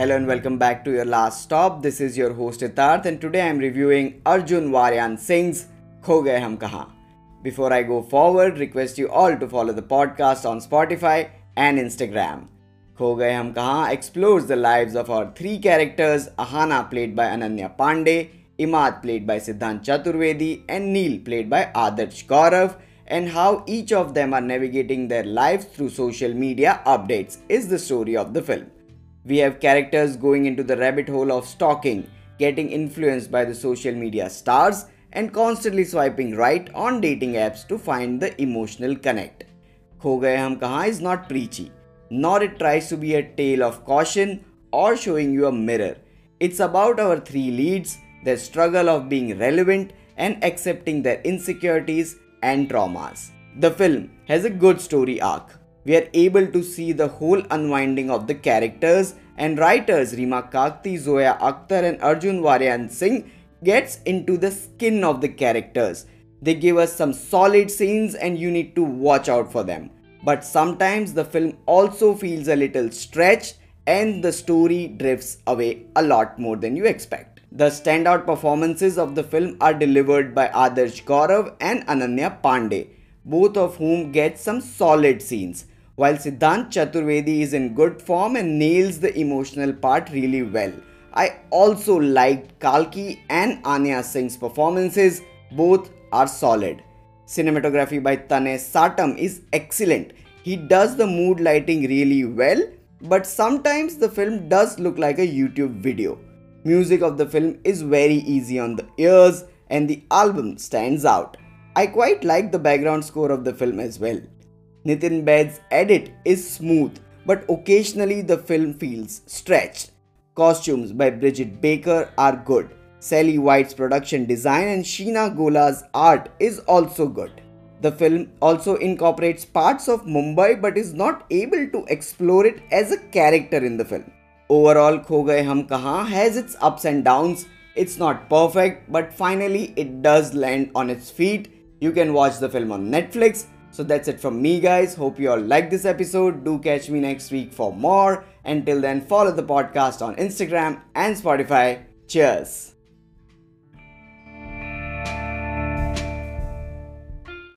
Hello and welcome back to your last stop. This is your host Itarth and today I am reviewing Arjun Varain Singh's Kho Gaye Hum Kahan. Before I go forward, request you all to follow the podcast on Spotify and Instagram. Kho Gaye Hum Kahan explores the lives of our three characters Ahana played by Ananya Panday, Imad played by Siddhant Chaturvedi and Neil played by Adarsh Gaurav and how each of them are navigating their lives through social media updates is the story of the film. We have characters going into the rabbit hole of stalking, getting influenced by the social media stars, and constantly swiping right on dating apps to find the emotional connect. Kho Gaye Hum Kahan is not preachy, nor it tries to be a tale of caution or showing you a mirror. It's about our three leads, their struggle of being relevant and accepting their insecurities and traumas. The film has a good story arc we are able to see the whole unwinding of the characters and writers Reema Kagti, Zoya Akhtar and Arjun Varain Singh gets into the skin of the characters. They give us some solid scenes and you need to watch out for them. But sometimes the film also feels a little stretched and the story drifts away a lot more than you expect. The standout performances of the film are delivered by Adarsh Gaurav and Ananya Panday, both of whom get some solid scenes while Siddhant Chaturvedi is in good form and nails the emotional part really well. I also liked Kalki and Anya Singh's performances, both are solid. Cinematography by Tanay Satam is excellent. He does the mood lighting really well, but sometimes the film does look like a YouTube video. Music of the film is very easy on the ears and the album stands out. I quite like the background score of the film as well. Nitin Baid's edit is smooth, but occasionally the film feels stretched. Costumes by Bridget Baker are good. Sally White's production design and Sheena Gola's art is also good. The film also incorporates parts of Mumbai but is not able to explore it as a character in the film. Overall, Kho Gaye Hum has its ups and downs. It's not perfect, but finally it does land on its feet. You can watch the film on Netflix so that's it from me guys. Hope you all like this episode. Do catch me next week for more. Until then, follow the podcast on Instagram and Spotify. Cheers.